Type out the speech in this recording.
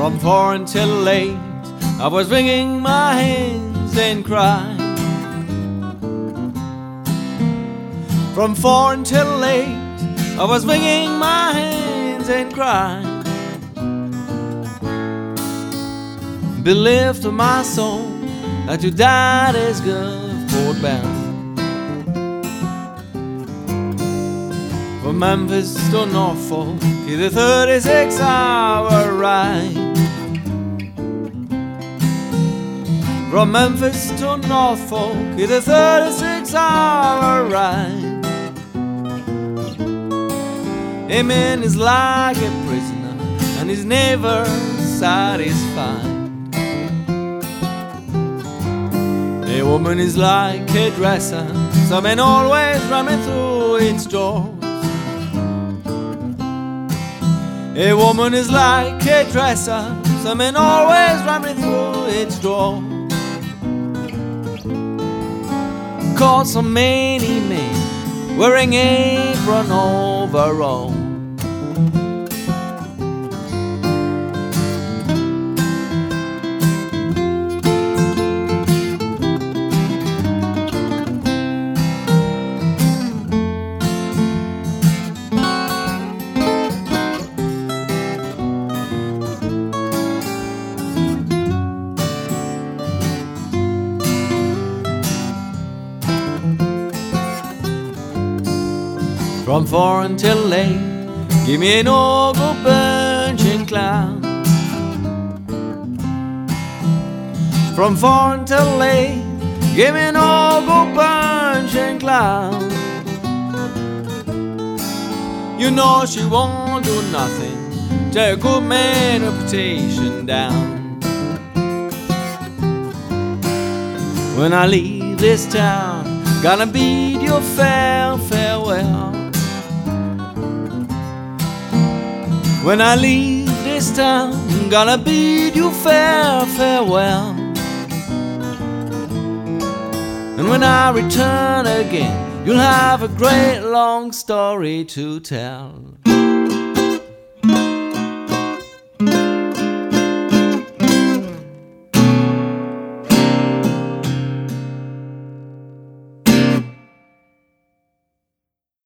From four until late, I was wringing my hands and crying. From four until late, I was wringing my hands and crying. Believed to my soul that you died as Gulfport bound. From Memphis to Norfolk, the 36 hour ride. From Memphis to Norfolk, the 36 hour ride. A man is like a prisoner, and he's never satisfied. A woman is like a dresser, some men always running through its doors. A woman is like a dresser, some men always running through its door. Caught so many men wearing apron overall. From four until late, give me an ogle bunching cloud. From four until late, give me an ogle bunching cloud. You know she won't do nothing, tear a good man reputation down. When I leave this town, gonna beat your fair When I leave this town, I'm gonna bid you fair farewell. And when I return again, you'll have a great long story to tell.